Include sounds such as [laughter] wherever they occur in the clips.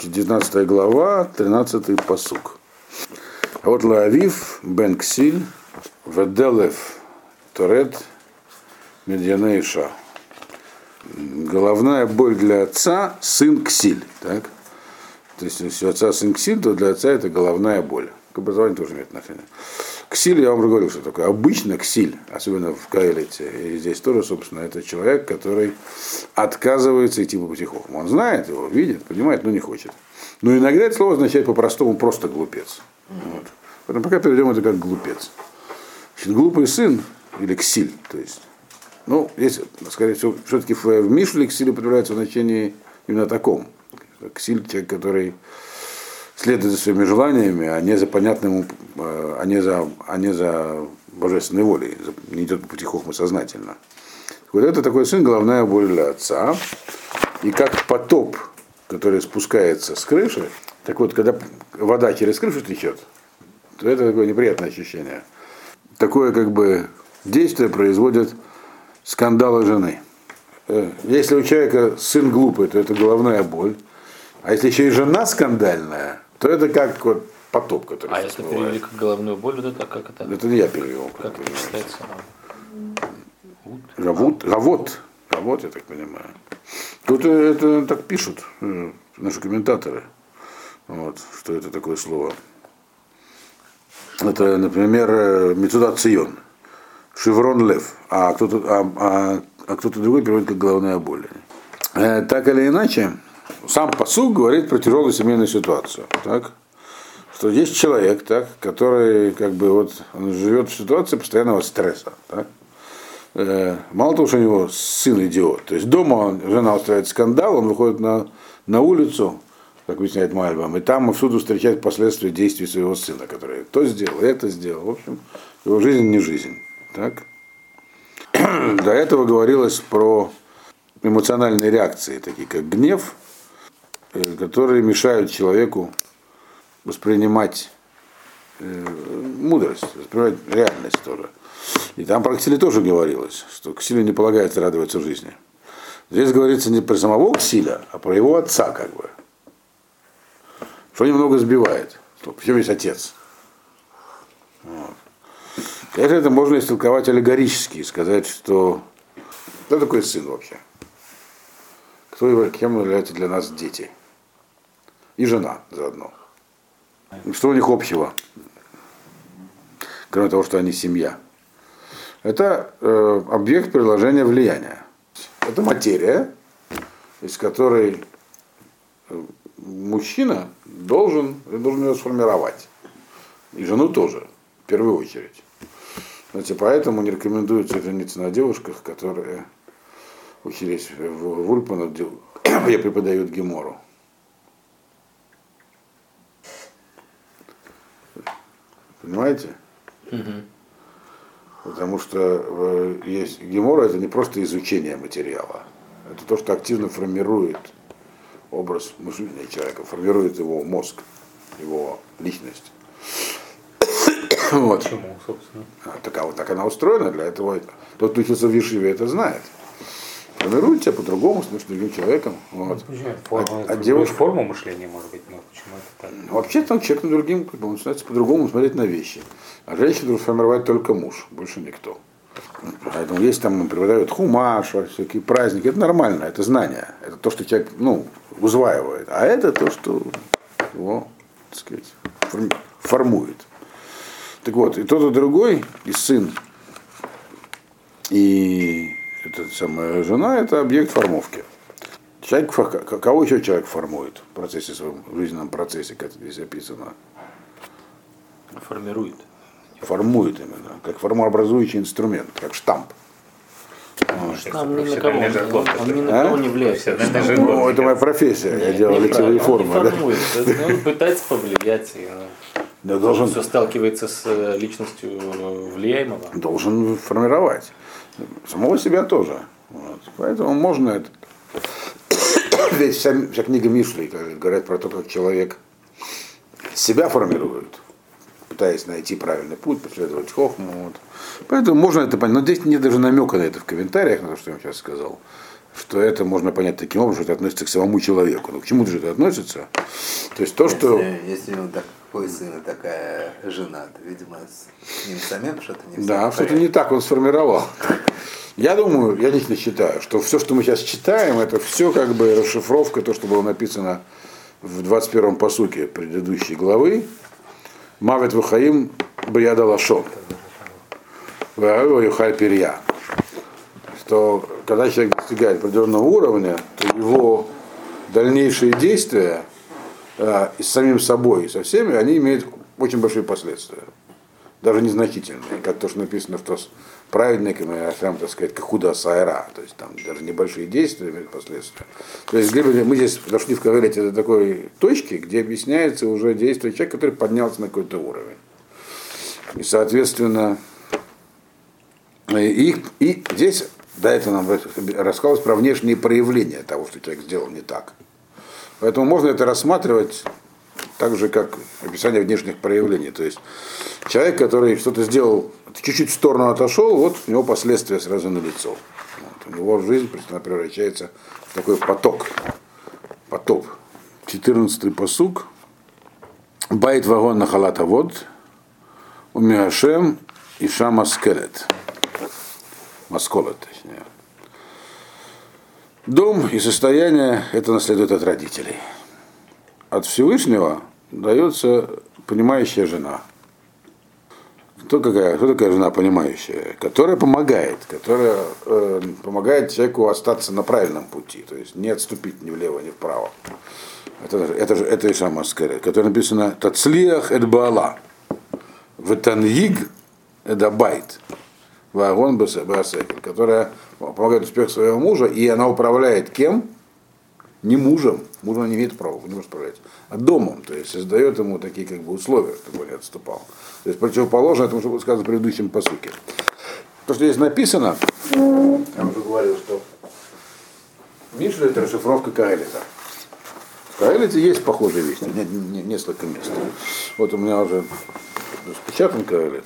Значит, 19 глава, 13 посук. Вот Лаавив бен Ксиль, Веделев Торет, Медьянейша. Головная боль для отца, сын Ксиль. Так? То есть, если у отца сын Ксиль, то для отца это головная боль. К образованию тоже имеет отношение. Ксиль, я вам уже говорил, что такое. Обычно ксиль, особенно в Каэлите, и здесь тоже, собственно, это человек, который отказывается идти по пути Он знает его, видит, понимает, но не хочет. Но иногда это слово означает по-простому просто глупец. Вот. Поэтому пока перейдем это как глупец. Значит, глупый сын, или ксиль, то есть. Ну, здесь, скорее всего, все-таки в Мишле ксиль употребляется в значении именно таком. Ксиль, человек, который следует за своими желаниями, а не за понятным, э, а не за, а не за божественной волей, не идет по пути хохма сознательно. Вот это такой сын, головная боль для отца. И как потоп, который спускается с крыши, так вот, когда вода через крышу течет, то это такое неприятное ощущение. Такое как бы действие производит скандалы жены. Э, если у человека сын глупый, то это головная боль. А если еще и жена скандальная, то это как вот потоп, который А если перевели как головную боль, вот это как это? Это не я перевел. Как это считается? Равут, равот, равот, я так понимаю. Тут это так пишут э, наши комментаторы, вот, что это такое слово. Это, например, э, Мецуда Цион, Шеврон Лев, а кто-то а, а, а кто-то другой переводит как головная боль. Э, так или иначе, сам посуд говорит про тяжелую семейную ситуацию. Так? Что есть человек, так, который как бы вот он живет в ситуации постоянного стресса. Так? Э, мало того, что у него сын идиот. То есть дома он, жена устраивает скандал, он выходит на, на улицу, как объясняет Мальбам, и там всюду встречает последствия действий своего сына, который то сделал, это сделал. В общем, его жизнь не жизнь. Так? До этого говорилось про эмоциональные реакции, такие как гнев, которые мешают человеку воспринимать э, мудрость, воспринимать реальность тоже. И там про Ксиле тоже говорилось, что Ксиле не полагается радоваться жизни. Здесь говорится не про самого Ксиля, а про его отца, как бы. Что немного сбивает. Причем есть отец. Вот. Конечно, это можно истолковать аллегорически и сказать, что кто такой сын вообще? Кто, кем являются для нас дети? И жена заодно. Что у них общего? Кроме того, что они семья. Это э, объект приложения влияния. Это материя, из которой э, мужчина должен, должен ее сформировать. И жену тоже, в первую очередь. Знаете, поэтому не рекомендуется жениться на девушках, которые учились в Вульпана, где [coughs] преподают Гемору. Понимаете? Угу. Потому что э, есть гемора это не просто изучение материала. Это то, что активно формирует образ мышления человека, формирует его мозг, его личность. [coughs] вот. Почему, собственно? А, так, а вот так она устроена для этого. Тот, кто учился в Вишиве, это знает формирует тебя по-другому, с другим человеком. Вот. Форма, а, а девушка... форма мышления, может быть, но почему это так? Ну, вообще там человек на другим, как бы, он начинается по-другому смотреть на вещи. А женщину должен формировать только муж, больше никто. Поэтому есть там преподают хумаш, всякие праздники, это нормально, это знание, это то, что человек ну, узваивает, а это то, что его, так сказать, формует. Так вот, и тот, и другой, и сын, и эта самая жена это объект формовки. Человек, кого еще человек формует в процессе своем в жизненном процессе, как здесь описано? Формирует. Формует именно, как формообразующий инструмент, как штамп. Штамп ни на кого, он, он ни на кого не влияет. Ну, это моя профессия, я делал лицевые формы. Он, да? формует, он пытается повлиять. Да, должен... Все сталкивается с э, личностью э, влияемого. Должен формировать самого себя тоже. Вот. Поэтому можно это. [coughs] Ведь вся, вся книга Мишли говорят про то, как человек себя формирует, пытаясь найти правильный путь, последовать хохму. Вот. Поэтому можно это понять. Но здесь нет даже намека на это в комментариях, на то, что я вам сейчас сказал. что это можно понять таким образом, что это относится к самому человеку. Но к чему же это относится? То есть то, что... Если, если у и такая жена, видимо, с ним самим что-то не Да, что-то не так он сформировал. Я думаю, я лично считаю, что все, что мы сейчас читаем, это все как бы расшифровка, то, что было написано в 21-м посуке предыдущей главы. Мавет Вахаим Баяда Лашон. Юхай Перья. Что когда человек достигает определенного уровня, то его дальнейшие действия и с самим собой, и со всеми, они имеют очень большие последствия. Даже незначительные, как то, что написано, что с праведниками, а прям, так сказать, как худа сайра, то есть там даже небольшие действия имеют последствия. То есть мы здесь дошли в Кавелете до такой точки, где объясняется уже действие человека, который поднялся на какой-то уровень. И, соответственно, и, и здесь до этого нам рассказывалось про внешние проявления того, что человек сделал не так. Поэтому можно это рассматривать так же, как описание внешних проявлений. То есть человек, который что-то сделал, чуть-чуть в сторону отошел, вот у него последствия сразу на лицо. Вот, у него жизнь превращается в такой поток. Потоп. 14 посук. Байт вагон на халата вод. Умиашем и шама скелет. Масколот, точнее. Дом и состояние это наследует от родителей. От Всевышнего дается понимающая жена. Кто, какая, кто такая жена понимающая? Которая помогает, которая э, помогает человеку остаться на правильном пути, то есть не отступить ни влево, ни вправо. Это, это же это и сама скорее, которая написано Тацлиах Эдбаала. Ветаньиг Эдабайт. Вагон Басекель, которая помогает успех своего мужа, и она управляет кем? Не мужем, муж не имеет права, не может управлять, а домом, то есть создает ему такие как бы условия, чтобы он не отступал. То есть противоположно этому, что было сказано в предыдущем посуке. То, что здесь написано, я уже говорил, что Мишля это расшифровка Каэлита. В Каэлите есть похожие вещи, несколько мест. Вот у меня уже распечатан Каэлит.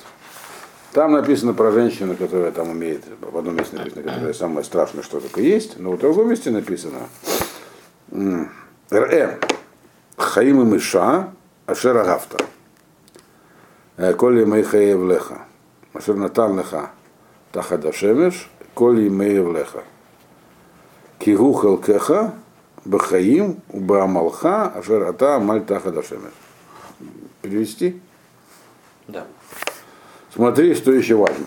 Там написано про женщину, которая там умеет, в одном месте написано, которая самое страшное, что только есть, но в другом месте написано Р.Э. Хаим и Миша, Ашера Гафта. Коли Мейхаев Леха. Ашер Натан Леха. Тахада Шемеш, Коли Мейхаев Леха. Кигу Хелкеха, Бахаим, Убаамалха, Ашер Ата, Маль Шемеш. Перевести? Да. Смотри, что еще важно.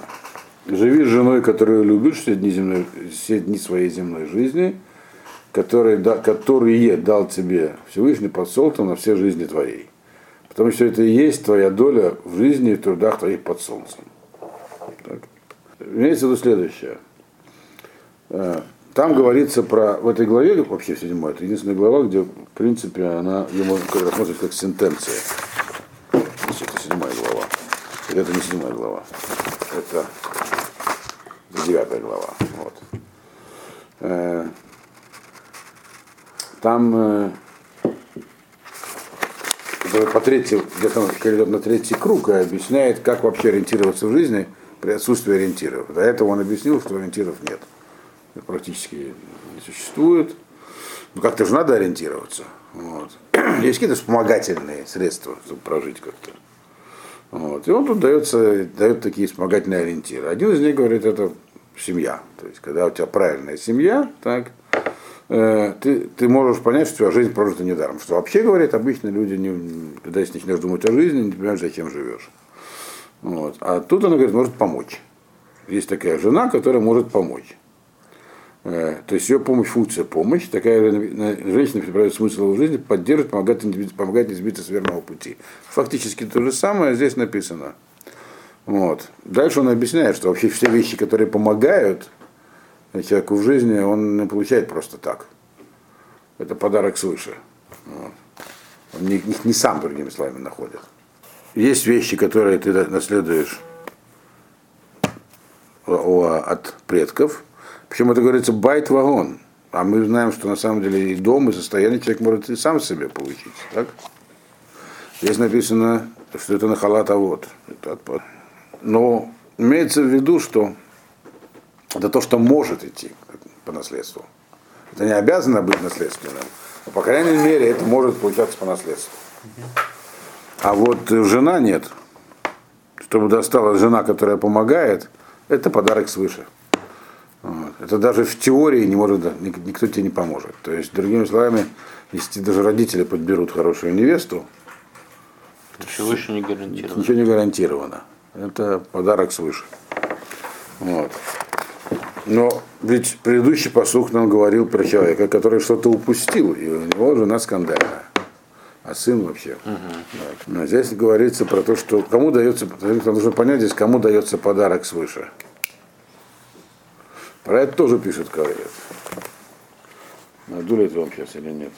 Живи с женой, которую любишь все дни, земной, все дни своей земной жизни, которые, да, которые дал тебе Всевышний под солнцем на все жизни твоей. Потому что это и есть твоя доля в жизни и в трудах твоих под солнцем. Так. Имеется в виду следующее. Э, там говорится про, в этой главе, вообще в седьмой, это единственная глава, где, в принципе, она ее можно рассматривать как сентенция. Это не седьмая глава. Это девятая глава. Вот. Э, там э, по третий, где-то идет на третий круг и объясняет, как вообще ориентироваться в жизни при отсутствии ориентиров. До этого он объяснил, что ориентиров нет. Практически не существует. Ну как-то же надо ориентироваться. Вот. [clears throat] Есть какие-то вспомогательные средства, чтобы прожить как-то. Вот. И он тут дается, дает такие вспомогательные ориентиры. Один из них говорит, это семья. То есть, когда у тебя правильная семья, так, э, ты, ты можешь понять, что тебя жизнь прожита недаром. Что вообще, говорит, обычно люди, не, когда если начинаешь думать о жизни, не понимаешь, зачем живешь. Вот. А тут она говорит, может помочь. Есть такая жена, которая может помочь. Э, то есть ее помощь, функция помощь, такая женщина представляет смысл в жизни, поддерживает, помогает, помогает не сбиться с верного пути. Фактически то же самое здесь написано. Вот. Дальше он объясняет, что вообще все вещи, которые помогают человеку в жизни, он не получает просто так. Это подарок свыше. Вот. Он не, не, не сам, другими словами, находит. Есть вещи, которые ты наследуешь от предков, причем это говорится байт-вагон. А мы знаем, что на самом деле и дом, и состояние человек может и сам себе получить. Так? Здесь написано, что это на халат вот. Но имеется в виду, что это то, что может идти по наследству. Это не обязано быть наследственным. Но, по крайней мере, это может получаться по наследству. А вот жена нет. Чтобы досталась жена, которая помогает, это подарок свыше. Вот. Это даже в теории не может, никто тебе не поможет. То есть, другими словами, если даже родители подберут хорошую невесту, ничего еще не гарантировано. Ничего не гарантировано. Это подарок свыше. Вот. Но ведь предыдущий посух нам говорил про человека, который что-то упустил, и у него жена скандальная. А сын вообще. Угу. Но здесь говорится про то, что кому дается, нужно понять здесь, кому дается подарок свыше. Про это тоже пишет Каврет. Надули это вам сейчас или нет?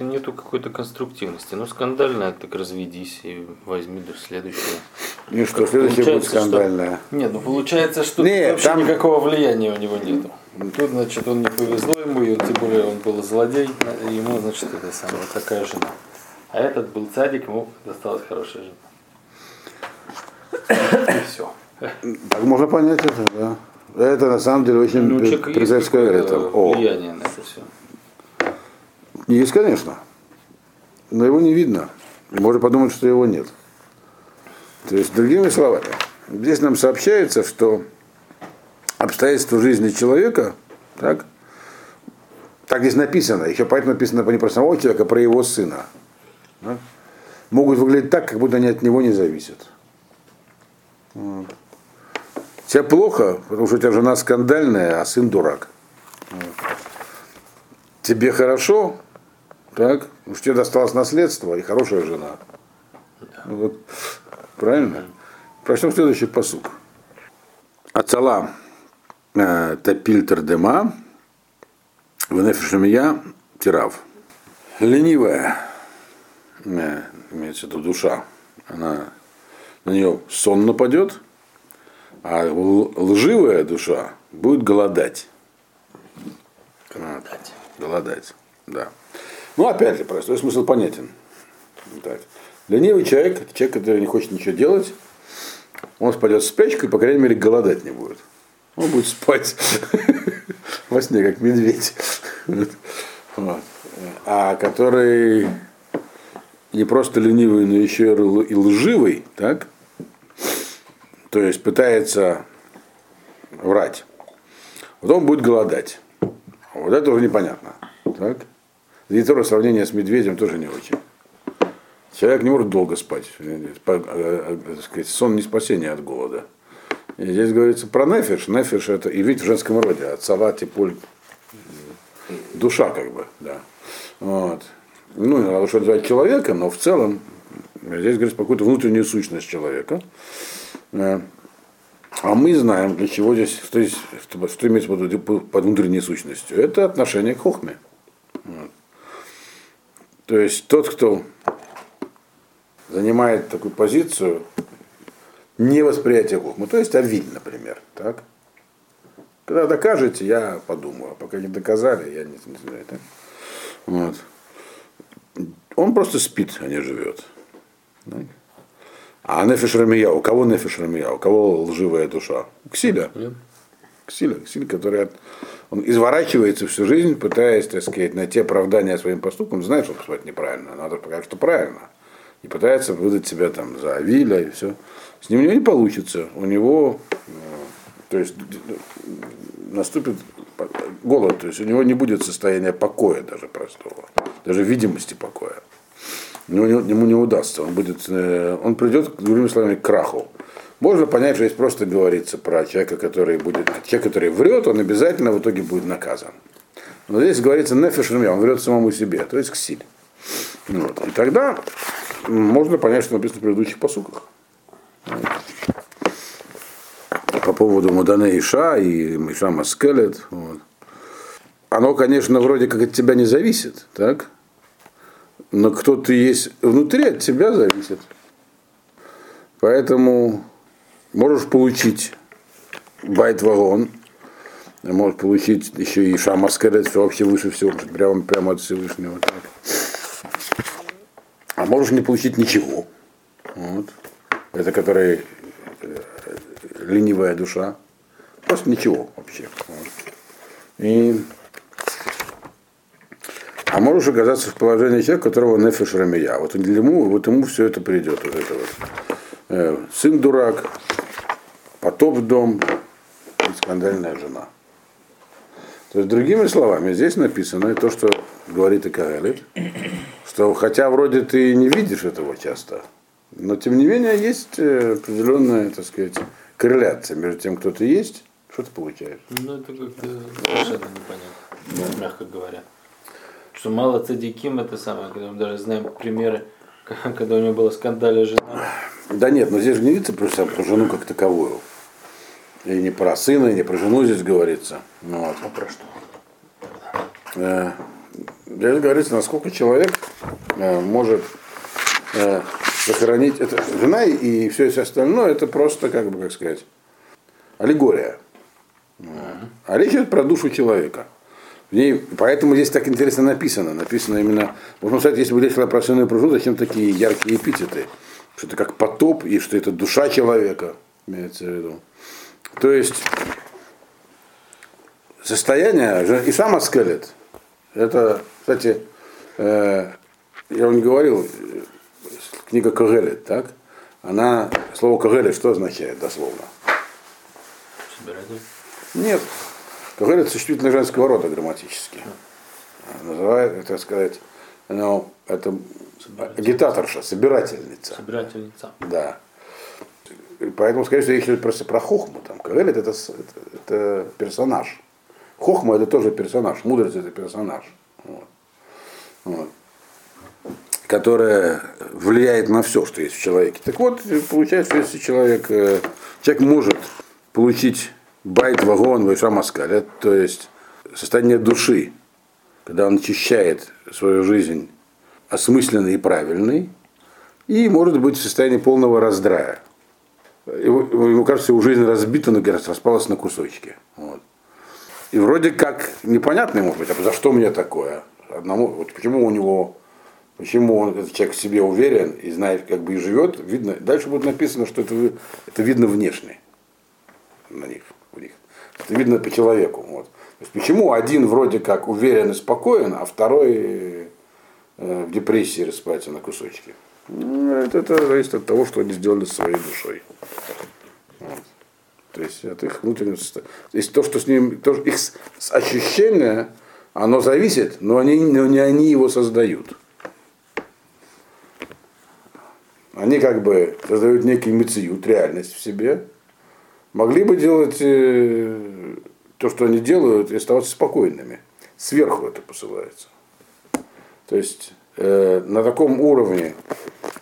нету какой-то конструктивности. Ну, скандальная, так разведись и возьми до следующего. И что, следующее будет скандальное? Что... Нет, ну получается, что нет, вообще там... никакого влияния у него нету. Тут, значит, он не повезло ему, и он, тем более он был злодей, и ему, значит, это самая такая жена. А этот был цадик, ему досталась хорошая жена. И все. Так можно понять это, да. Это на самом деле очень ну, предательское это. влияние на это все. Есть, конечно. Но его не видно. Можно подумать, что его нет. То есть, другими словами, здесь нам сообщается, что обстоятельства жизни человека, так, так здесь написано, еще поэтому написано не про самого человека, а про его сына, да, могут выглядеть так, как будто они от него не зависят. Вот. Тебе плохо, потому что у тебя жена скандальная, а сын дурак. Тебе хорошо, так? Уж тебе досталось наследство и хорошая жена. Вот. Правильно? Прочтем следующий посук. Ацала э, тапильтер дема венефишемия тирав. Ленивая, э, имеется в виду душа, она на нее сон нападет, а лживая душа будет голодать. Голодать. Голодать, да. Ну, опять же, простой смысл понятен. Так. Ленивый человек, это человек, который не хочет ничего делать, он спадет в спячку и, по крайней мере, голодать не будет. Он будет спать [laughs] во сне, как медведь. А который не просто ленивый, но еще и лживый, так? То есть пытается врать. Вот он будет голодать. Вот это уже непонятно. Так? И тоже сравнение с медведем тоже не очень. Человек не может долго спать. Сон не спасение от голода. И здесь говорится про нефиш. Нефиш это и вид в женском роде. От сова, типуль, душа как бы, да. Вот. Ну, надо что называть человека, но в целом здесь говорится про какую-то внутреннюю сущность человека. А мы знаем, для чего здесь, что, здесь, что, что имеется под внутренней сущностью. Это отношение к хохме. Вот. То есть тот, кто занимает такую позицию невосприятия хухмы, то есть Авиль, например, так? Когда докажете, я подумаю, а пока не доказали, я не, не знаю. Так? Вот. Он просто спит, а не живет. А нефиш рамия, у кого нефиш рамия, у кого лживая душа? У Ксиля. Ксиля, Ксиль, который от, он изворачивается всю жизнь, пытаясь, так сказать, найти оправдание своим поступкам, знает, что поступать неправильно, надо показать, что правильно. И пытается выдать себя там за Авиля и все. С ним у него не получится. У него, э, то есть, наступит голод, то есть у него не будет состояния покоя даже простого, даже видимости покоя. Ему ему не удастся, он будет, э, он придет, другими словами, к краху. Можно понять, что здесь просто говорится про человека, который будет, человек, который врет, он обязательно в итоге будет наказан. Но здесь говорится нефиш он врет самому себе, то есть ксиль. Вот. И тогда можно понять, что написано в предыдущих посуках. По поводу Мадане Иша и Иша Маскелет. Вот. Оно, конечно, вроде как от тебя не зависит, так? Но кто ты есть внутри, от тебя зависит. Поэтому можешь получить байт-вагон, можешь получить еще и шамаскерет, все вообще выше всего, прямо, прямо от Всевышнего. Так. А можешь не получить ничего. Вот. Это который э, ленивая душа. Просто ничего вообще. И а можешь оказаться в положении человека, которого нефиш рамия. Вот ему, вот ему все это придет. Вот это вот. Э, сын дурак, потоп в дом и скандальная жена. То есть, другими словами, здесь написано то, что говорит и Каэлит, что хотя вроде ты не видишь этого часто, но тем не менее есть э, определенная, так сказать, корреляция между тем, кто ты есть, что ты получаешь. Ну, это как-то совершенно непонятно, мягко говоря. Что мало цадиким это самое, когда мы даже знаем примеры, [laughs] когда у него была скандальная жена. Да нет, но здесь же не видится просто про жену как таковую. И не про сына, и не про жену здесь говорится. Ну вот. А про что? Э, здесь говорится, насколько человек э, может э, сохранить это жена и все остальное, это просто, как бы, как сказать, аллегория. А речь идет про душу человека. В ней, поэтому здесь так интересно написано. Написано именно, можно сказать, если бы речь шла про сына и зачем такие яркие эпитеты? Что это как потоп, и что это душа человека, имеется в виду. То есть, состояние, и сам Аскелет, это, кстати, э, я вам не говорил, книга Когелет, так? Она, слово Когелет что означает дословно? Собиратель. Нет. Когелет существительное женского рода грамматически. Называют, так сказать, ну, это агитаторша, собирательница. Собирательница. Да. И поэтому, скорее всего, речь идет просто про Хохму. Там. Когелет это, это, это персонаж. Хохма это тоже персонаж, мудрость это персонаж. Вот. Вот. Которая влияет на все, что есть в человеке. Так вот, получается, если человек, э, человек может получить байт, вагон, вайша маскаль, то есть состояние души, когда он очищает свою жизнь осмысленной и правильной, и может быть в состоянии полного раздрая. Ему, ему кажется, его жизнь разбита, но распалась на кусочки. Вот. И вроде как непонятно, может быть, а за что мне такое? Одному, вот почему у него, почему он, этот человек в себе уверен и знает, как бы и живет, видно, дальше будет написано, что это, это видно внешне на них. Это видно по человеку. Вот. То есть почему один вроде как уверен и спокоен, а второй э, в депрессии распается на кусочки? Ну, это, это зависит от того, что они сделали со своей душой. Вот. То есть от их внутреннего состояния. То есть то, что с ним, то, их ощущение, оно зависит, но, они, но не они его создают. Они как бы создают некий мециют, реальность в себе. Могли бы делать э, то, что они делают, и оставаться спокойными. Сверху это посылается. То есть э, на таком уровне,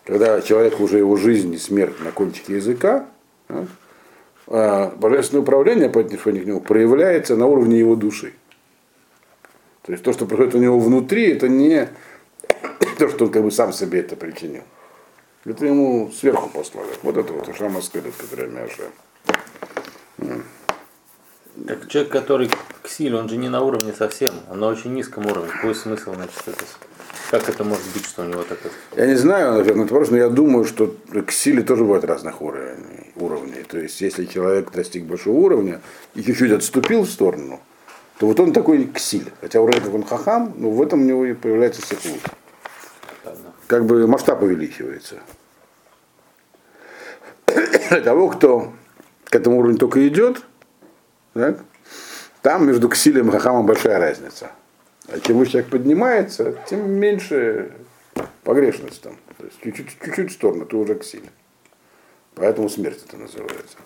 когда человек уже его жизнь и смерть на кончике языка, да, а божественное управление по отношению к нему проявляется на уровне его души. То есть то, что происходит у него внутри, это не [coughs] то, что он как бы сам себе это причинил. Это ему сверху послали. Вот это вот Ашам Аскелет, который Мяша. Так человек, который к силе, он же не на уровне совсем, он на очень низком уровне. Какой смысл, значит, это? Как это может быть, что у него такое? Я не знаю, наверное, это просто, но я думаю, что к силе тоже бывает разных уровней, уровней. То есть, если человек достиг большого уровня и чуть-чуть отступил в сторону, то вот он такой к силе. Хотя вроде как он хахам, но в этом у него и появляется секунд. Как бы масштаб увеличивается. Для того, кто к этому уровню только идет, так, там между ксилем и хахамом большая разница. А чем выше человек поднимается, тем меньше погрешность там. То есть чуть-чуть, в сторону, ты уже к силе. Поэтому смерть это называется.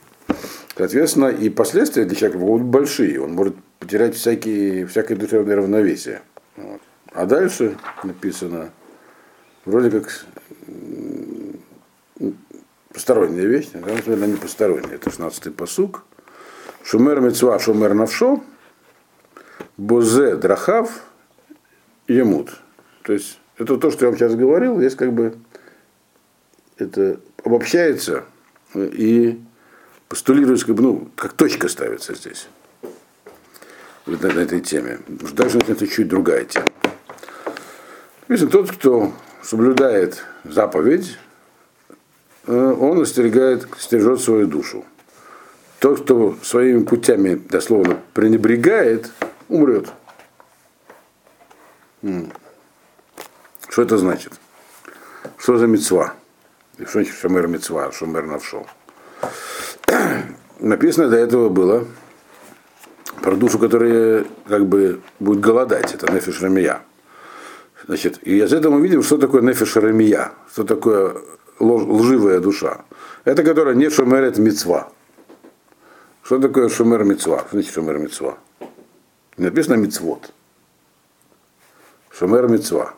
Соответственно, и последствия для человека будут большие. Он может потерять всякие, всякое душевное равновесие. Вот. А дальше написано, вроде как посторонняя вещь, на самом деле она не посторонняя. Это 16-й посук. Шумер мецва, шумер навшо, бозе драхав, емут. То есть это то, что я вам сейчас говорил, здесь как бы это обобщается и постулируется, как бы, ну, как точка ставится здесь, на, на этой теме. Дальше это чуть другая тема. Если тот, кто соблюдает заповедь, э, он остерегает, стережет свою душу. тот, кто своими путями, дословно, пренебрегает, умрет. Что это значит? Что за мецва? И что значит шамер мецва, шамер навшо? [clears throat] Написано до этого было про душу, которая как бы будет голодать. Это нефиш рамия. Значит, и из этого мы видим, что такое нефиш рамия, что такое лживая душа. Это которая не шумерет мецва. Что такое шумер мецва? Значит шумер мецва? Написано мецвод. Шумер мецва.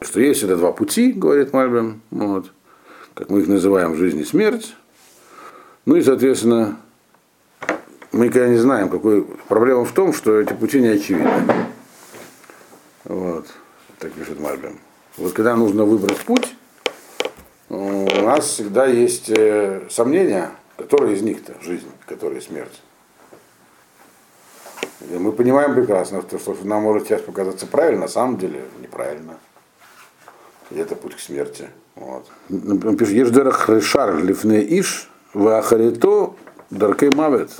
Что есть это два пути, говорит Мальбим, вот, как мы их называем в жизни смерть. Ну и, соответственно, мы никогда не знаем, какой... Проблема в том, что эти пути не очевидны. Вот, так пишет Мальбим. Вот когда нужно выбрать путь, у нас всегда есть э, сомнения, которые из них-то жизнь, которые смерть. И мы понимаем прекрасно, что, нам может сейчас показаться правильно, на самом деле неправильно. И это путь к смерти. Вот. Пишет, Еждерах решар лифне иш, вахарито даркей мавет.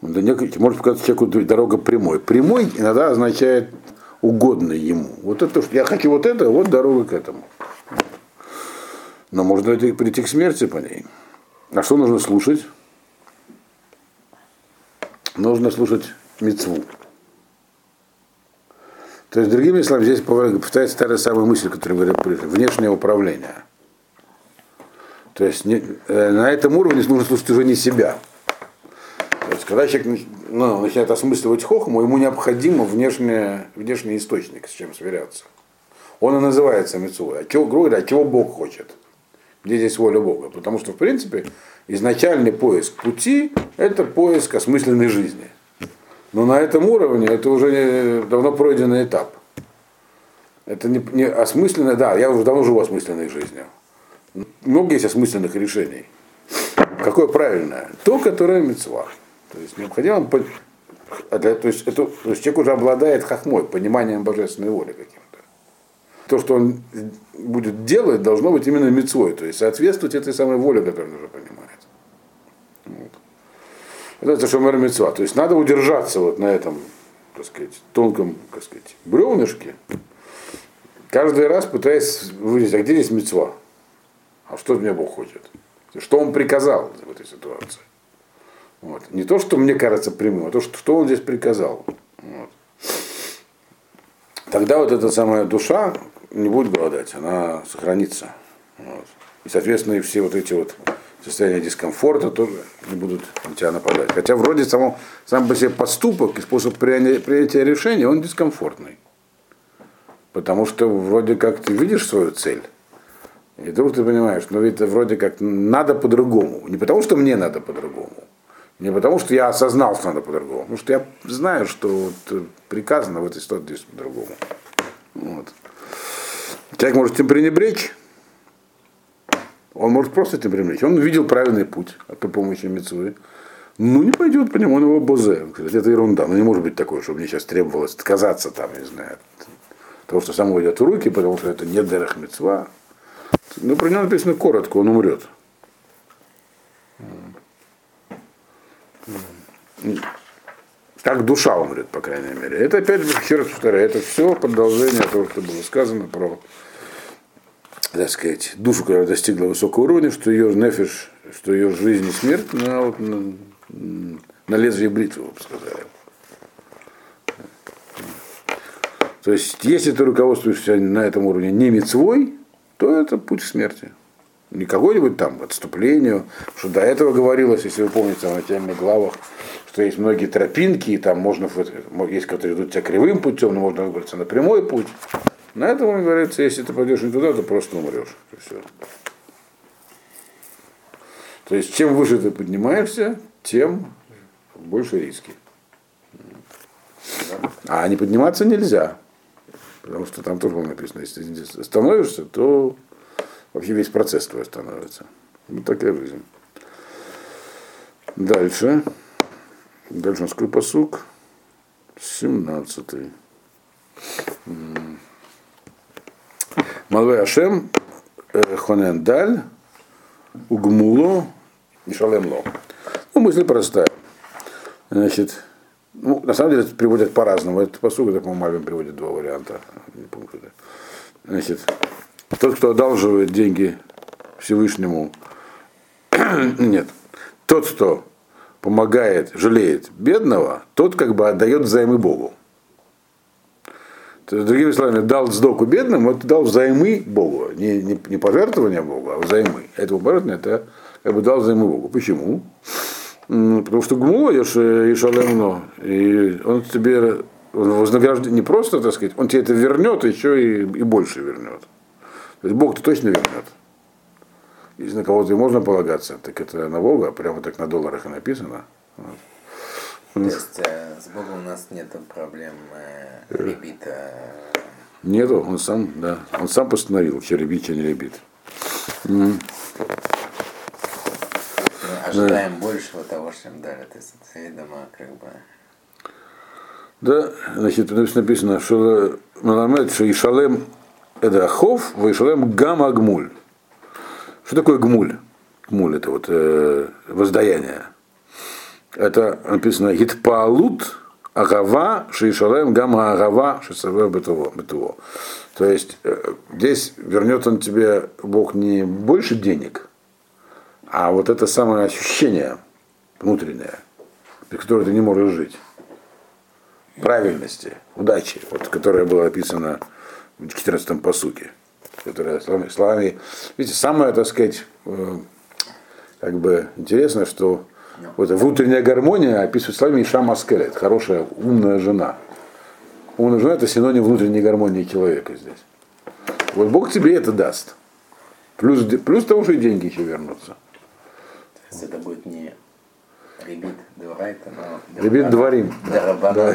Может показаться человеку дорога прямой. Прямой иногда означает угодный ему. Вот это, я хочу вот это, вот дорога к этому. Но можно прийти к смерти по ней. А что нужно слушать? Нужно слушать мецву. То есть, другими словами, здесь повторяется та же самая мысль, которую говорят прежде. Внешнее управление. То есть не, э, на этом уровне нужно слушать уже не себя. То есть, когда человек ну, начинает осмысливать хохму, ему необходимо внешний, внешний источник, с чем сверяться. Он и называется мецвой. А чего, грубо говоря, а чего Бог хочет? Где здесь воля Бога? Потому что, в принципе, изначальный поиск пути – это поиск осмысленной жизни. Но на этом уровне это уже давно пройденный этап. Это не, не осмысленное, да, я уже давно живу осмысленной жизнью. Много есть осмысленных решений. Какое правильное? То, которое мецва. То есть необходимо, то есть, это, то есть человек уже обладает хохмой, пониманием божественной воли каким-то. То, что он будет делать, должно быть именно мецвой, то есть соответствовать этой самой воле, которую он уже понимает. Это шумер мецва. То есть надо удержаться вот на этом, так сказать, тонком, так сказать, бревнышке, каждый раз пытаясь выяснить, а где здесь мецва? А что мне Бог хочет? Что он приказал в этой ситуации? Вот. Не то, что мне кажется прямым, а то, что, что он здесь приказал. Вот. Тогда вот эта самая душа не будет голодать, она сохранится. Вот. И, соответственно, и все вот эти вот состояние дискомфорта тоже не будут на тебя нападать. Хотя вроде само, сам по себе поступок и способ принятия решения, он дискомфортный. Потому что вроде как ты видишь свою цель, и вдруг ты понимаешь, но ведь вроде как надо по-другому. Не потому что мне надо по-другому. Не потому что я осознал, что надо по-другому. Потому что я знаю, что вот приказано в этой ситуации по-другому. Вот. Человек может этим пренебречь, он может просто этим привлечь. Он увидел правильный путь при помощи мецвы. Ну, не пойдет по нему, он его бозе. Это ерунда. Ну, не может быть такое, чтобы мне сейчас требовалось отказаться там, не знаю, от того, что само идет в руки, потому что это не дерах мецва. Ну, про него написано коротко, он умрет. Как душа умрет, по крайней мере. Это опять же, еще раз повторяю, это все продолжение того, что было сказано про так сказать, душу, которая достигла высокого уровня, что ее нефиш, что ее жизнь и смерть на, вот, на, на лезвие бритвы, вы бы сказали. То есть, если ты руководствуешься на этом уровне не мецвой, то это путь к смерти. Не какой-нибудь там отступлению, что до этого говорилось, если вы помните в начальных главах, что есть многие тропинки, и там можно, есть, которые идут тебя кривым путем, но можно выбраться на прямой путь. На этом он говорится, если ты пойдешь не туда, то просто умрешь. все. То есть чем выше ты поднимаешься, тем больше риски. А не подниматься нельзя. Потому что там тоже было написано, если ты становишься, то вообще весь процесс твой становится. Вот такая жизнь. Дальше. Дальше у нас какой посук? 17. Малвей Ашем, э, Хонен Даль, Угмуло, Мишалемло. Ну, мысль простая. Значит, ну, на самом деле это приводят по-разному. Этот посуд, это, по-моему, Мальвин приводит два варианта. Значит, тот, кто одалживает деньги Всевышнему, [coughs] нет, тот, кто помогает, жалеет бедного, тот как бы отдает взаймы Богу. То есть, другими словами, дал сдоку бедным, это дал взаймы Богу. Не, не, не пожертвования Богу, а взаймы. Это пожертвование, это как бы дал взаймы Богу. Почему? Потому что гмула и шалемно, и он тебе вознаграждение не просто, так сказать, он тебе это вернет, еще и, и больше вернет. То есть Бог-то точно вернет. Если на кого-то и можно полагаться, так это на Бога, прямо так на долларах и написано. Вот. То есть э, с Богом у нас нет проблем э, ребита. Нету, он сам, да, он сам постановил, что ребит, что не ребит. Mm. ожидаем да. большего того, им дали. То есть это, видимо, как бы да, значит, написано, что Маламед, что Ишалем это Ахов, Ишалем Гам Агмуль. Что такое гмуль? Гмуль это вот э, воздаяние. Это написано Гитпалут Агава Шишалем Гама Агава Шисаве Бетуво. То есть э, здесь вернет он тебе Бог не больше денег, а вот это самое ощущение внутреннее, при котором ты не можешь жить. Правильности, удачи, вот, которая была описана в 14-м посуке которая словами, словами, видите, самое, так сказать, э, как бы интересно, что вот внутренняя гармония описывает словами Иша Маскелет, хорошая, умная жена. Умная жена это синоним внутренней гармонии человека здесь. Вот Бог тебе это даст. Плюс, плюс того, что и деньги еще вернутся. То есть это будет не ребит Дворайта, но ребит Дворим. Да, да.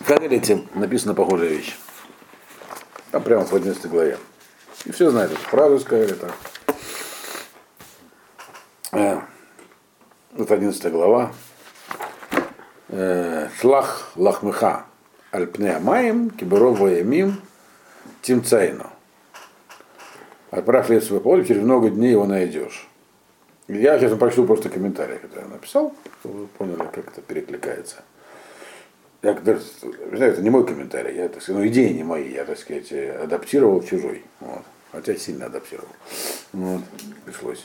В Кагелете написана похожая вещь. Там прямо в 11 главе. И все знают эту фразу сказали так. Э, вот 11 глава. Э, Шлах лахмыха альпне маем киберов воемим тимцайну. Отправь лес свой поле, через много дней его найдешь. Я сейчас прочту просто комментарий, который я написал, чтобы вы поняли, как это перекликается я, знаете, это не мой комментарий, я, так сказать, ну, идеи не мои, я, так сказать, адаптировал чужой. Вот. Хотя сильно адаптировал. Вот. Пришлось.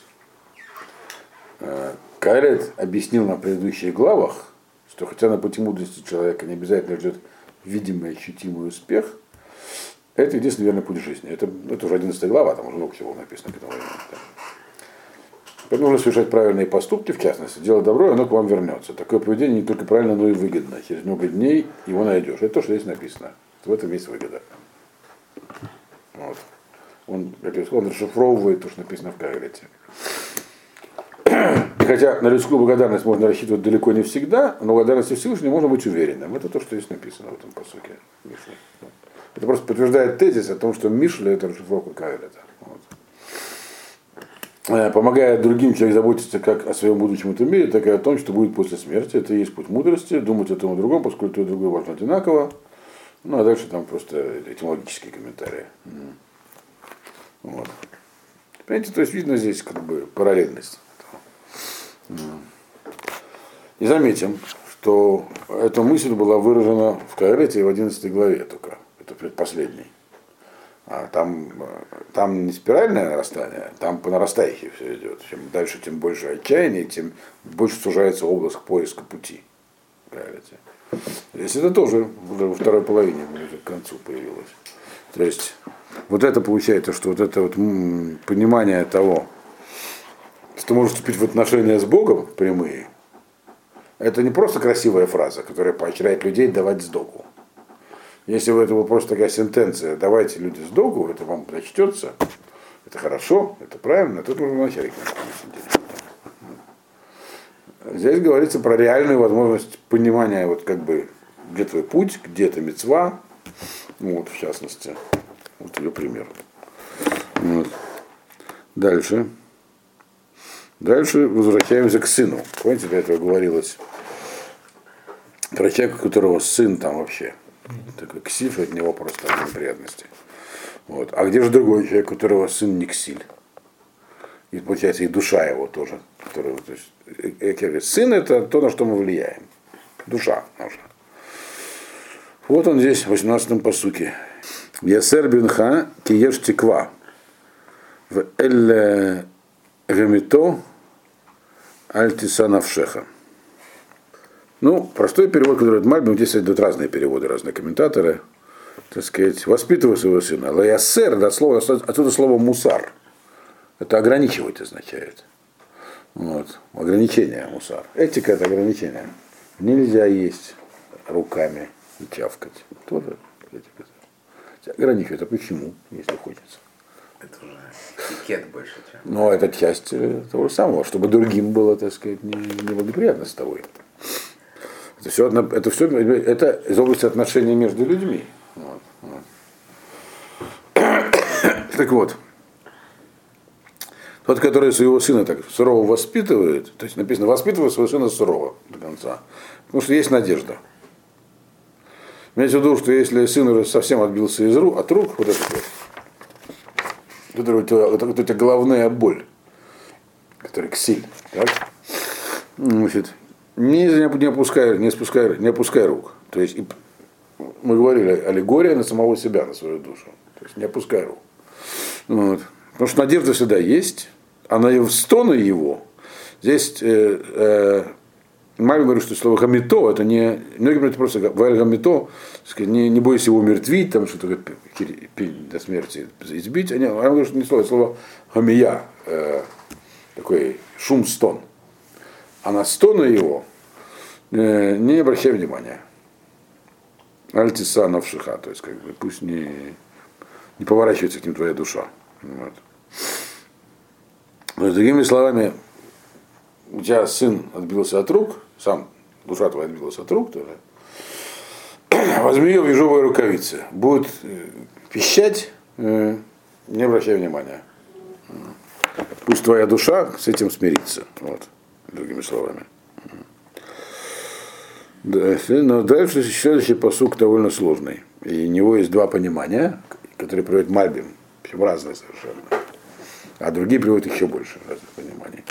Э, Кайлет объяснил на предыдущих главах, что хотя на пути мудрости человека не обязательно ждет видимый, ощутимый успех, это единственный верный путь жизни. Это, это уже 11 глава, там уже много всего написано к этому времени. Поэтому нужно совершать правильные поступки, в частности, делать добро, и оно к вам вернется. Такое поведение не только правильно, но и выгодно. Через много дней его найдешь. Это то, что здесь написано. В этом есть выгода. Вот. Он, как я сказал, он расшифровывает то, что написано в Кагрете. Хотя на людскую благодарность можно рассчитывать далеко не всегда, но благодарности Всевышнему можно быть уверенным. Это то, что здесь написано в этом посоке. Это просто подтверждает тезис о том, что Мишля это расшифровка Кагрета. Э, помогая другим человек заботиться как о своем будущем этом мире, так и о том, что будет после смерти. Это и есть путь мудрости, думать о том и другом, поскольку то и другое важно одинаково. Ну, а дальше там просто этимологические комментарии. Вот. Понимаете, то есть видно здесь как бы параллельность. И заметим, что эта мысль была выражена в Каэрете в 11 главе только. Это предпоследний. А там, там не спиральное нарастание, там по нарастающей все идет. Чем дальше, тем больше отчаяния, тем больше сужается область поиска пути. Говорите. Здесь это тоже во второй половине к концу появилось. То есть вот это получается, что вот это вот понимание того, что может вступить в отношения с Богом прямые, это не просто красивая фраза, которая поощряет людей давать сдоку. Если у этого просто такая сентенция, давайте люди с догу, это вам прочтется, это хорошо, это правильно, тут нужно начальник Здесь говорится про реальную возможность понимания, вот как бы, где твой путь, где это мецва, вот, в частности. Вот ее пример. Вот. Дальше. Дальше возвращаемся к сыну. Помните, до этого говорилось про человека, у которого сын там вообще такой ксив, от него просто неприятности. Вот. А где же другой человек, у которого сын не ксиль? и получается и душа его тоже. Которая, то есть, как я говорю, сын это то, на что мы влияем. Душа наша. Вот он здесь, в 18-м посуке. Ясер бинха киеш тиква. В эль гамито альтиса навшеха. Ну, простой перевод, который от Мальбим, здесь идут разные переводы, разные комментаторы. Так сказать, воспитывай своего сына. Лаясер, да, слово, отсюда слово мусар. Это ограничивать означает. Вот. Ограничение мусар. Этика это ограничение. Нельзя есть руками и чавкать. Тоже этика. Ограничивает. А почему, если хочется? Это уже этикет больше, чем. Но это часть э, того же самого, чтобы другим было, так сказать, неблагоприятно с тобой. Это все, это все это из области отношений между людьми. Вот, вот. [coughs] так вот, тот, который своего сына так сурово воспитывает, то есть написано, воспитывает своего сына сурово до конца, потому что есть надежда. Имеется в виду, что если сын уже совсем отбился из рук, от рук, вот это вот, это тебя, это, у тебя головная боль, которая ксиль, так? Значит, не, не, опускай, не, спускай, не опускай рук. То есть, мы говорили, аллегория на самого себя, на свою душу. То есть не опускай рук. Вот. Потому что надежда всегда есть, а на стоны его, здесь э, э, Маме говорит, что слово гамито, это не, многие говорят просто валь гамито, не, не бойся его умертвить, там что-то до смерти избить. Они, она говорит, что не слово, слово гамия, э, такой шум стон. А на стоны его э, не обращай внимания. Альтиса навшиха, то есть как бы пусть не, не поворачивается к ним твоя душа. Вот. Но, другими словами, у тебя сын отбился от рук, сам душа твоя отбилась от рук тоже, [clears throat] возьми ее в ежовые рукавицы. Будет э, пищать, э, не обращай внимания. Пусть твоя душа с этим смирится. Вот, другими словами. Да, но дальше следующий посук довольно сложный. И у него есть два понимания, которые приводит Мальбим. Причем разные совершенно. А другие приводят еще больше разных пониманий.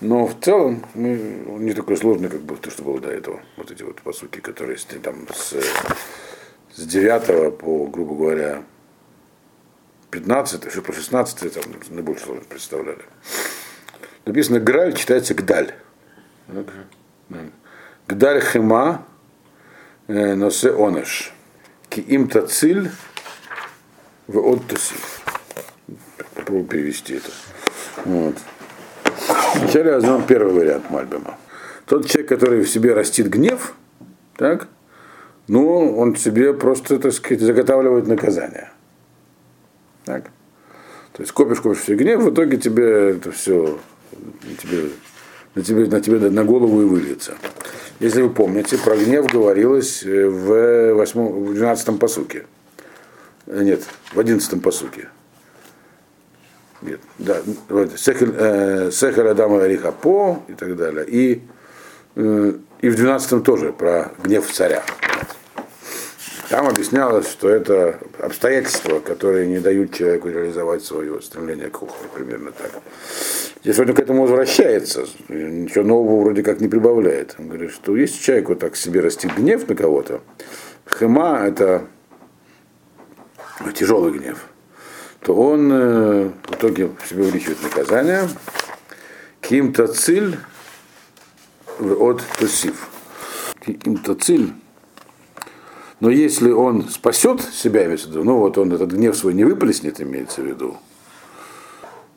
Но в целом мы, не такой сложный, как бы то, что было до этого. Вот эти вот посуки, которые там с, с 9 по, грубо говоря, 15, еще по 16 там сложность представляли. Написано Граль читается Гдаль. Гдаль хема э, носе онеш. Ки им в оттусив. Попробую перевести это. Вот. Вначале возьмем первый вариант Мальбима. Тот человек, который в себе растит гнев, так, ну, он себе просто, так сказать, заготавливает наказание. Так. То есть копишь, копишь все гнев, в итоге тебе это все тебе, на, тебе, на тебе на голову и выльется. Если вы помните, про гнев говорилось в, 8, в 12 посуке. Нет, в 11 посуке. Нет, да, вот, Сехель, э, Сехель Адама Арихапо и так далее. И, э, и в 12 тоже про гнев царя. Там объяснялось, что это обстоятельства, которые не дают человеку реализовать свое стремление к уху, примерно так. Здесь он к этому возвращается, ничего нового вроде как не прибавляет. Он говорит, что если человек вот так себе растит гнев на кого-то, хема это тяжелый гнев, то он э, в итоге себе увеличивает наказание. Ким-то циль от тусив. Ким-то циль. Но если он спасет себя, имеется в виду, ну вот он этот гнев свой не выплеснет, имеется в виду,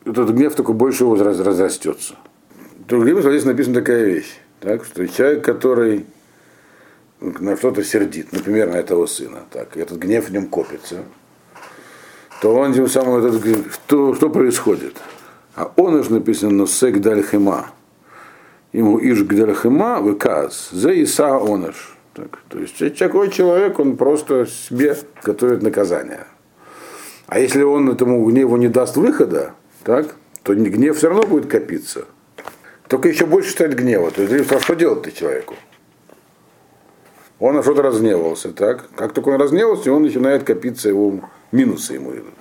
этот гнев только больше его раз, разрастется. Другим здесь написана такая вещь, так, что человек, который на что-то сердит, например, на этого сына, так, этот гнев в нем копится, то он тем самым этот, что, что происходит? А он уж написано «Носек дальхема». Ему иш гдальхема выказ, за Иса оныш. Так, то есть такой человек, он просто себе готовит наказание. А если он этому гневу не даст выхода, так, то гнев все равно будет копиться. Только еще больше станет гнева. То есть, а что делать-то человеку? Он на что-то разгневался, так? Как только он разгневался, он начинает копиться его минусы ему идут.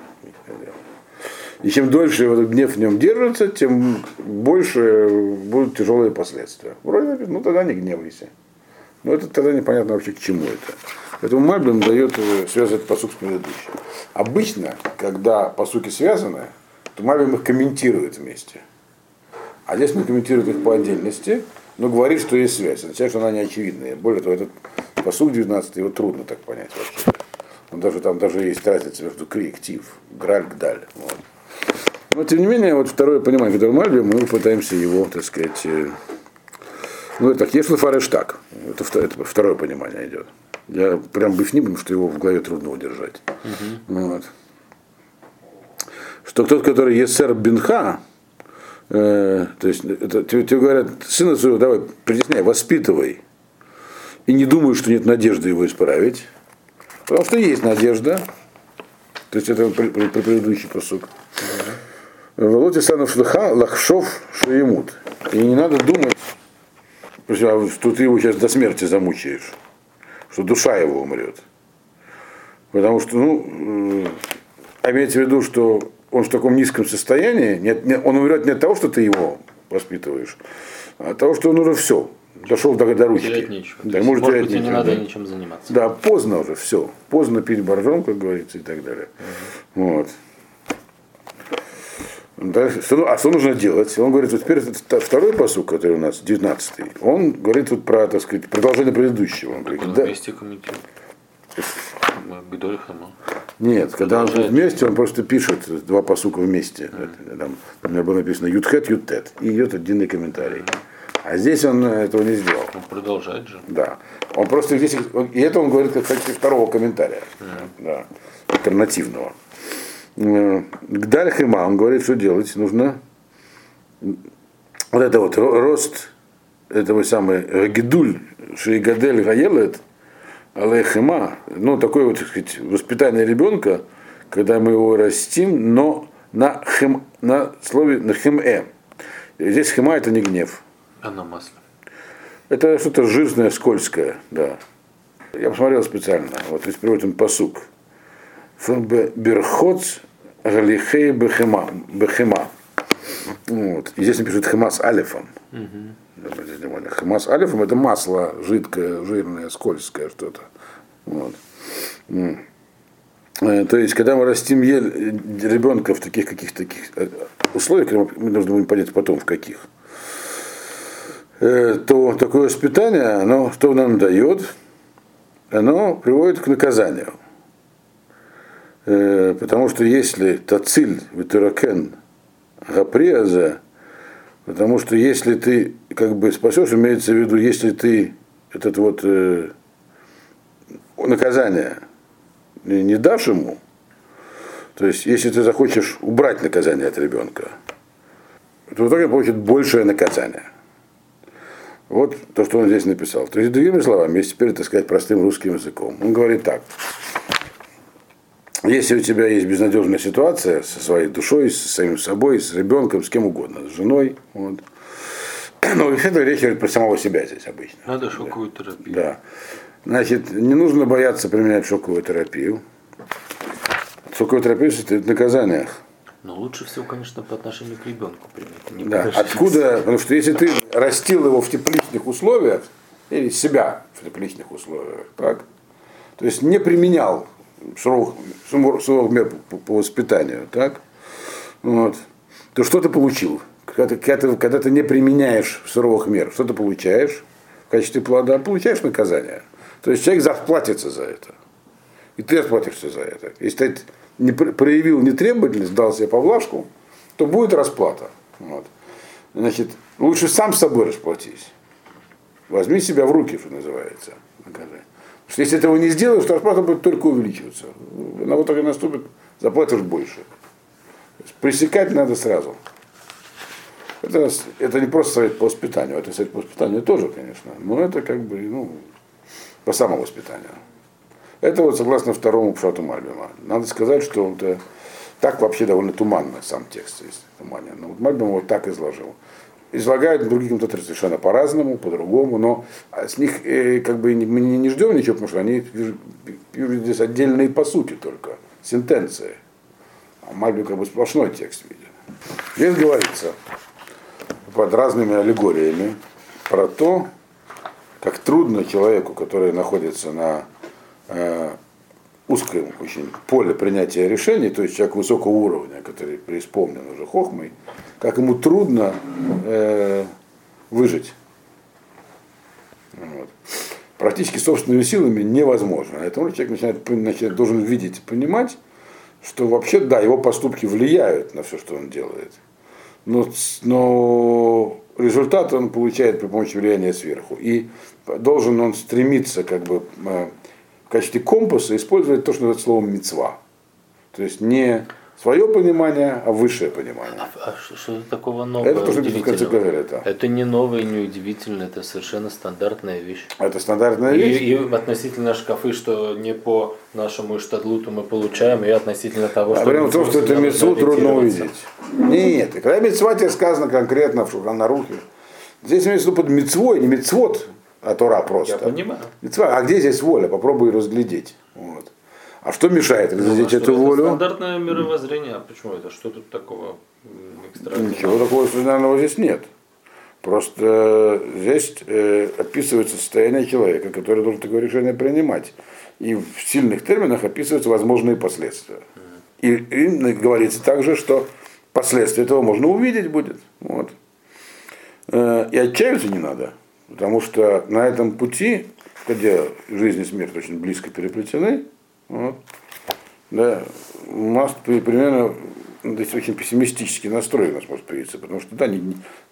И чем дольше этот гнев в нем держится, тем больше будут тяжелые последствия. Вроде, ну тогда не гневайся. Но это тогда непонятно вообще к чему это. Поэтому Мальбим дает связывать посук с предыдущим. Обычно, когда посуки связаны, то Мальбим их комментирует вместе. А здесь он комментирует их по отдельности, но говорит, что есть связь. Означает, что она не очевидная. Более того, этот посук 19 его трудно так понять вообще. Он даже, там даже есть разница между кри и ктив, граль, гдаль. Вот. Но тем не менее, вот второе понимание, которое Мальби, мы пытаемся его, так сказать, э, ну это так, если фареш так, это, это второе понимание идет. Я прям бы не потому что его в голове трудно удержать. Угу. Вот. Что тот, который Есер Бинха, э, то есть это, тебе, тебе говорят, сына своего, давай, притесняй, воспитывай. И не думаю, что нет надежды его исправить. Потому что есть надежда. То есть это при, при, при предыдущий посук. Володя Санов Шлыха Лахшов Шаемут. И не надо думать, что ты его сейчас до смерти замучаешь, что душа его умрет. Потому что, ну, э, имеется в виду, что он в таком низком состоянии, нет, нет, он умрет не от того, что ты его воспитываешь, а от того, что он уже все, дошел до, до ручки. Терять нечего. Да, может, может быть, нечего, не надо да. ничем заниматься. Да, поздно уже, все. Поздно пить боржом, как говорится, и так далее. Угу. Вот. Дальше, что, а что нужно делать? Он говорит, вот теперь второй посук, который у нас, 19 он говорит вот про, так сказать, продолжение предыдущего. Он говорит, да, вместе комментирует. Бедоль Хама. нет, когда он вместе, он просто пишет два посука вместе. Там, у меня было написано Ютхет, Ютет. И идет отдельный комментарий. А здесь он этого не сделал. Он продолжает же. Да. Он просто здесь, и это он говорит как кстати, второго комментария. Да. Альтернативного. Гдаль Хима, он говорит, что делать нужно. Вот это вот рост этого самый Гидуль, Шейгадель Гаелет, Алейхима, ну такое вот, так сказать, воспитание ребенка, когда мы его растим, но на, хим, на слове на хим-э. Здесь хима это не гнев. А на масле. Это что-то жирное, скользкое, да. Я посмотрел специально, вот здесь приводит посук. Берхоц Галихей Бехема. Бехема. Вот. И здесь напишут Хема с алифом. Угу. Хема с алифом это масло жидкое, жирное, скользкое что-то. Вот. То есть, когда мы растим ребенка в таких каких-то таких условиях, мы должны будем понять потом в каких, то такое воспитание, оно что нам дает? Оно приводит к наказанию. Потому что если тациль витуракен гаприаза, потому что если ты как бы спасешь, имеется в виду, если ты этот вот э, наказание не дашь ему, то есть если ты захочешь убрать наказание от ребенка, то в итоге получит большее наказание. Вот то, что он здесь написал. То есть, другими словами, если теперь это сказать простым русским языком, он говорит так. Если у тебя есть безнадежная ситуация со своей душой, со самим собой, с ребенком, с кем угодно, с женой, вот. [clears throat] но это речь идет про самого себя здесь обычно. Надо шоковую терапию. Да. Значит, не нужно бояться применять шоковую терапию. Шоковую терапию состоит в наказаниях. Но лучше всего, конечно, по отношению к ребенку применять. Да. Откуда? Потому что если ты растил его в тепличных условиях, или себя в тепличных условиях, так, то есть не применял суровых, суровых мер по, по воспитанию, так, вот, то что ты получил? Когда когда, ты, когда ты не применяешь суровых мер, что ты получаешь в качестве плода? Получаешь наказание. То есть человек заплатится за это. И ты расплатишься за это. Если ты не проявил нетребовательность, дал себе поблажку, то будет расплата. Вот. Значит, лучше сам с собой расплатись. Возьми себя в руки, что называется. Наказание. Что если этого не сделаешь, то расплата будет только увеличиваться. На вот так и наступит, заплатишь больше. Пресекать надо сразу. Это, это не просто совет по воспитанию, это совет по воспитанию тоже, конечно, но это как бы, ну, по самовоспитанию. Это вот согласно второму пшату Мальбима. Надо сказать, что это так вообще довольно туманно сам текст есть, туманен. Но вот Мальбим вот так изложил. Излагают другие комментаторы совершенно по-разному, по-другому, но с них э, как бы мы не, ждем ничего, потому что они здесь отдельные по сути только, сентенции. А Мальбим как бы сплошной текст видит. Здесь говорится под разными аллегориями про то, как трудно человеку, который находится на э, узком очень поле принятия решений, то есть человек высокого уровня, который преисполнен уже хохмой, как ему трудно э, выжить. Вот. Практически собственными силами невозможно. Поэтому человек начинает, начинает, должен видеть и понимать, что вообще, да, его поступки влияют на все, что он делает. Но, но результат он получает при помощи влияния сверху. И должен он стремиться как бы э, в качестве компаса использовать то, что называется словом мецва. То есть не свое понимание, а высшее понимание. А, а что, что такого нового? Это то, что в конце говорят. Да. Это не новое, не удивительно, это совершенно стандартная вещь. Это стандартная и, вещь? И относительно шкафы, что не по нашему штадлуту мы получаем, и относительно того, а что... Прямо то, что это мецву трудно увидеть. Нет, когда мецва тебе сказано конкретно в Шуханарухе, здесь имеется в виду под мецвой, не мецвод, а Тора просто. Я понимаю. Мецва. А где здесь воля? Попробуй разглядеть. Вот. А что мешает разглядеть ну, а эту это волю? Стандартное мировоззрение. А почему это? Что тут такого Ничего такого экстраординарного здесь нет. Просто здесь э, описывается состояние человека, который должен такое решение принимать. И в сильных терминах описываются возможные последствия. И, и говорится также, что последствия этого можно увидеть будет. Вот. Э, и отчаиваться не надо. Потому что на этом пути, где жизнь и смерть очень близко переплетены, вот, да, у нас примерно здесь очень пессимистический настрой у нас может появиться, потому что да,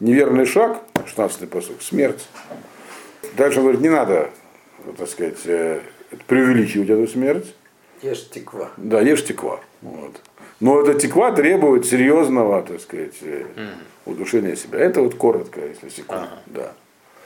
неверный шаг, 16-й посыл, смерть. Дальше он говорит, не надо, так сказать, э, преувеличивать эту смерть. Ешь теква. Да, ешь теква. Вот. Но эта теква требует серьезного, так сказать, mm. удушения себя. Это вот коротко, если секунду. Ага. Да.